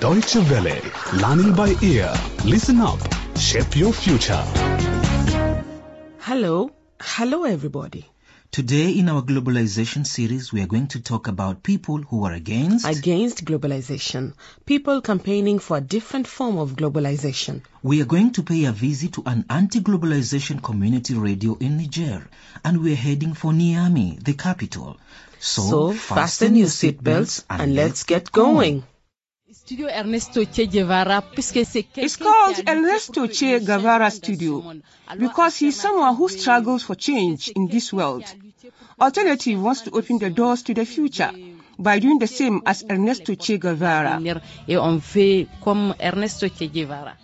Deutsche Welle, learning by ear. Listen up, shape your future. Hello, hello everybody. Today in our globalization series, we are going to talk about people who are against. Against globalization, people campaigning for a different form of globalization. we are going to pay a visit to an anti-globalization community radio in Niger, and we are heading for Niamey, the capital. So, So fasten your seatbelts and let's get going. Studio Ernesto Che Guevara, puisque c'est It's called Ernesto Che Guevara Studio because he's someone who struggles for change in this world. Alternative wants to open the doors to the future by doing the same as Ernesto Che Guevara. Et on fait comme Ernesto Che Guevara.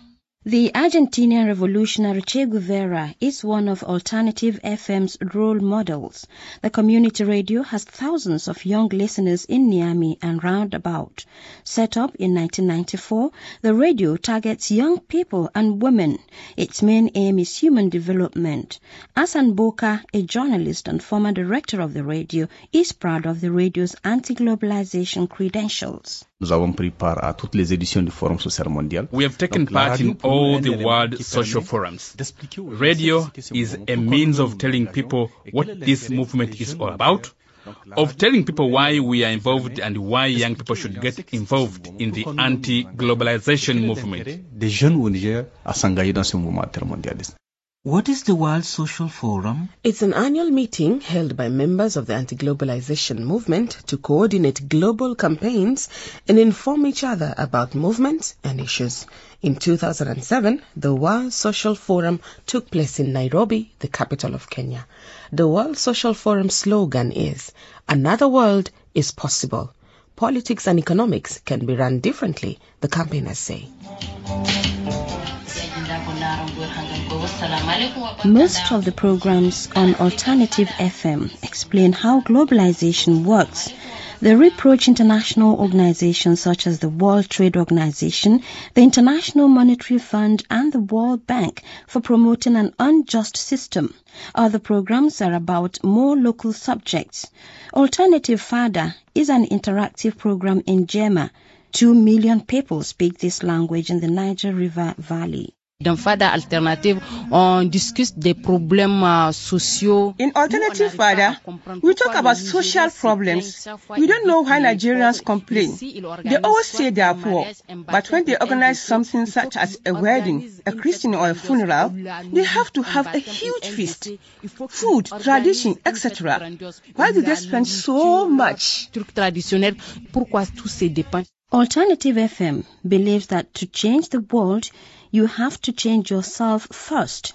The Argentinian revolutionary Che Guevara is one of Alternative FM's role models. The community radio has thousands of young listeners in Niamey and roundabout. Set up in 1994, the radio targets young people and women. Its main aim is human development. Asan Boka, a journalist and former director of the radio, is proud of the radio's anti-globalization credentials. Nous avons pris part à toutes les éditions du Forum social mondial. We have taken Donc, part in pour nous est all the world social forums. d'expliquer aux gens Radio ce qu'est ce is a means of telling people what this movement is all about, Niger. Donc, la of telling people why we are involved and why young people should get ce qu'est ce involved in the pourquoi nous l'engagons. anti-globalization movement. des jeunes au Niger à s'engager dans ce mouvement altermondialiste. What is the World Social Forum? It's an annual meeting held by members of the anti-globalization movement to coordinate global campaigns and inform each other about movements and issues. In 2007, the World Social Forum took place in Nairobi, the capital of Kenya. The World Social Forum slogan is, Another world is possible. Politics and economics can be run differently, the campaigners say. Most of the programs on Alternative FM explain how globalization works. They reproach international organizations such as the World Trade Organization, the International Monetary Fund, and the World Bank for promoting an unjust system. Other programs are about more local subjects. Alternative FADA is an interactive program in Djerma. Two million people speak this language in the Niger River Valley. Dans Fada Alternative, on discute des problèmes euh, sociaux. In Alternative Fada, we talk about social problems. We don't know why Nigerians complain. They always say they are poor, but when they organize something such as a wedding, a christening or a funeral, they have to have a huge feast, food, tradition, etc. Why do they spend so much? Trucs pourquoi tout se dépend Alternative FM believes that to change the world, you have to change yourself first.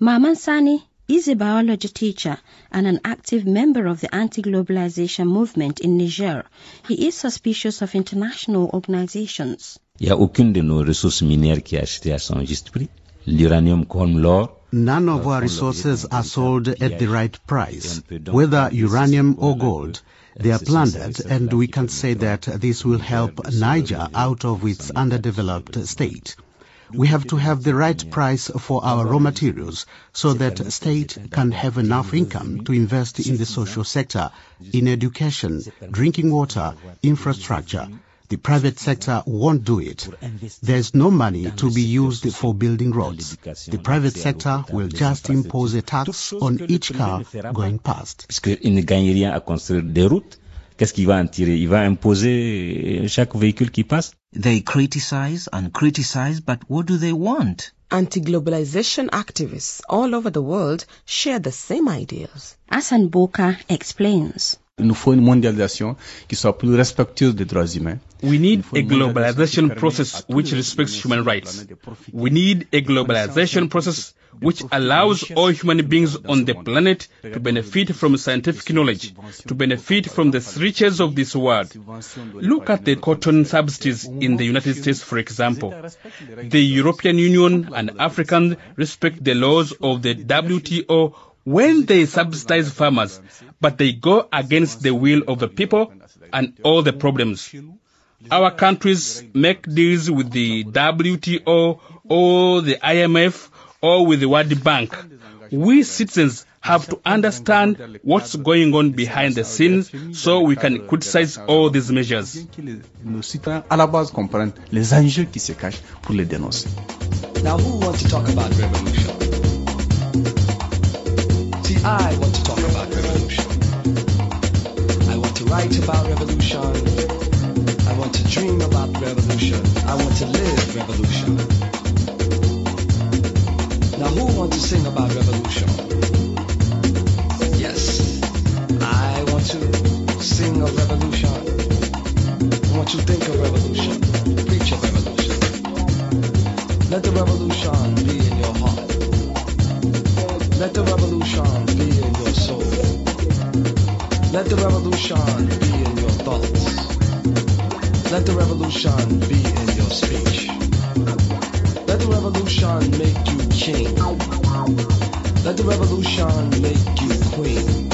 Maman Sani is a biology teacher and an active member of the anti-globalization movement in Niger. He is suspicious of international organizations. Il n'y a aucune de nos ressources minières qui est achetée à son juste prix. L'uranium comme l'or, None of euh, our resources are sold at the right price, whether uranium or gold. Euh, they are plundered, and we can say that this will help Niger out of its underdeveloped state. We have to have the right price for our raw materials so that state can have enough income to invest in the social sector, in education, drinking water, infrastructure. The private sector won't do it. There's no money to be used for building roads. The private sector will just impose a tax on each car going past. puisqu'il ne gagne rien à construire des routes, qu'est-ce qu'il va en tirer Il va imposer chaque véhicule qui passe They criticize and criticize, but what do they want? Anti-globalization activists all over the world share the same ideas. Asan Boka explains. Il nous faut une mondialisation qui soit plus respectueuse des droits humains. We need a globalization process which respects human rights. We need a globalization process which allows all human beings on the planet to benefit from scientific knowledge, to benefit from the riches of this world. Look at the cotton subsidies in the United States, for example. The European Union and Africans respect the laws of the WTO when they subsidize farmers, but they go against the will of the people and all the problems. Our countries make deals with the WTO or the IMF or with the World Bank. We citizens have to understand what's going on behind the scenes so we can criticize all these measures. Now who wants to talk about revolution? See, I want to talk about to write about revolution. I want to dream about revolution. I want to live revolution. Now who wants to sing about revolution? Yes, I want to sing of revolution. I want to think of revolution, preach of revolution. Let the revolution be in your heart. Let the revolution be in your soul. Let the revolution be in your thoughts. Let the revolution be in your speech. Let the revolution make you king. Let the revolution make you queen.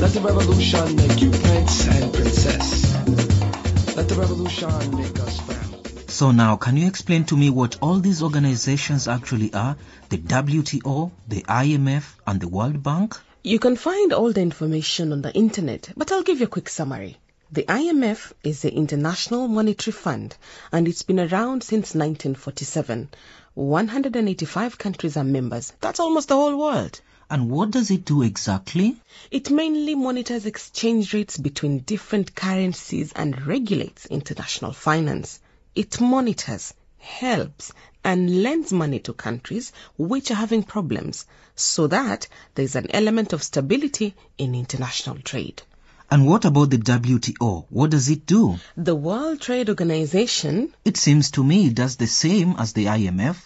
Let the revolution make you prince and princess. Let the revolution make us family. So now, can you explain to me what all these organizations actually are? The WTO, the IMF, and the World Bank? You can find all the information on the internet, but I'll give you a quick summary. The IMF is the International Monetary Fund and it's been around since 1947. 185 countries are members. That's almost the whole world. And what does it do exactly? It mainly monitors exchange rates between different currencies and regulates international finance. It monitors, helps, and lends money to countries which are having problems so that there is an element of stability in international trade. And what about the WTO? What does it do? The World Trade Organization, It seems to me it does the same as the IMF.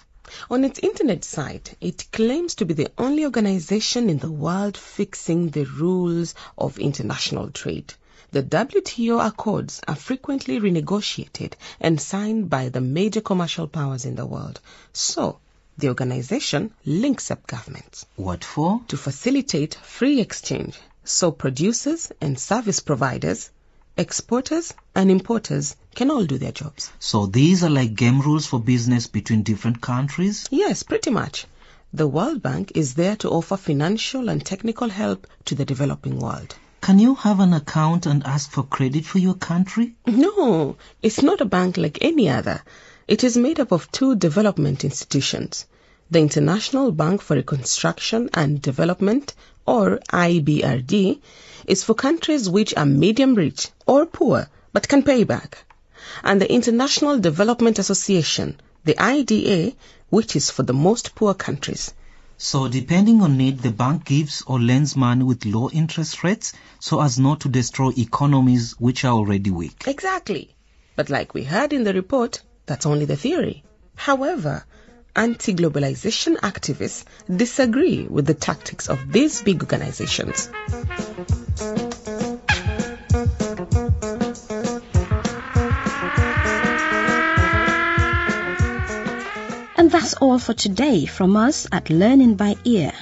on its internet site, it claims to be the only organization in the world fixing the rules of international trade. The WTO accords are frequently renegotiated and signed by the major commercial powers in the world. So, the organization links up governments What for? to facilitate free exchange so producers and service providers, exporters and importers can all do their jobs. So these are like game rules for business between different countries? Yes, pretty much. The World Bank is there to offer financial and technical help to the developing world. Can you have an account and ask for credit for your country? No, it's not a bank like any other. It is made up of two development institutions. The International Bank for Reconstruction and Development, or IBRD, is for countries which are medium rich or poor but can pay back. And the International Development Association, the IDA, which is for the most poor countries. So depending on need, the bank gives or lends money with low interest rates so as not to destroy economies which are already weak. Exactly. But like we heard in the report, that's only the theory. However, anti-globalization activists disagree with the tactics of these big organizations. That's all for today from us at Learning by Ear.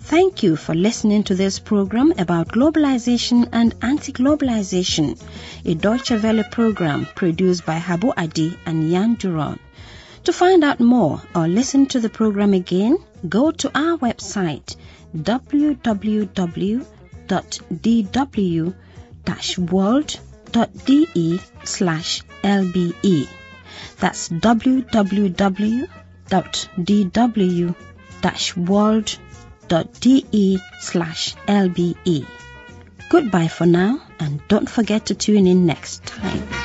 Thank you for listening to this program about globalization and anti-globalization, a Deutsche Welle program produced by Habu Adi and Jan Duron. To find out more or listen to the program again, go to our website www.dw-world.de slash lbe. That's www.dw-world.de slash lbe. Goodbye for now and don't forget to tune in next time.